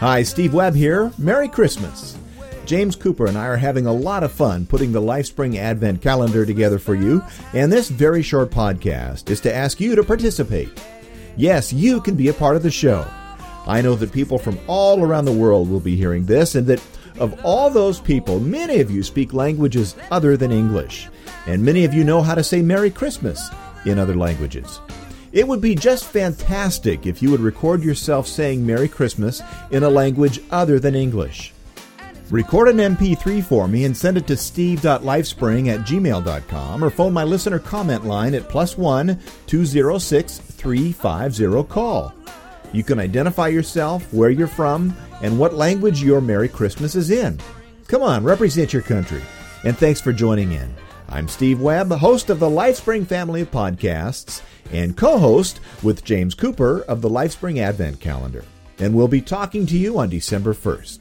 Hi, Steve Webb here. Merry Christmas. James Cooper and I are having a lot of fun putting the LifeSpring Advent calendar together for you, and this very short podcast is to ask you to participate. Yes, you can be a part of the show. I know that people from all around the world will be hearing this, and that of all those people, many of you speak languages other than English, and many of you know how to say Merry Christmas in other languages. It would be just fantastic if you would record yourself saying Merry Christmas in a language other than English. Record an MP3 for me and send it to steve.lifespring at gmail.com or phone my listener comment line at plus one 206 350 call. You can identify yourself, where you're from, and what language your Merry Christmas is in. Come on, represent your country. And thanks for joining in. I'm Steve Webb, the host of the LifeSpring family of podcasts and co host with James Cooper of the LifeSpring Advent Calendar. And we'll be talking to you on December 1st.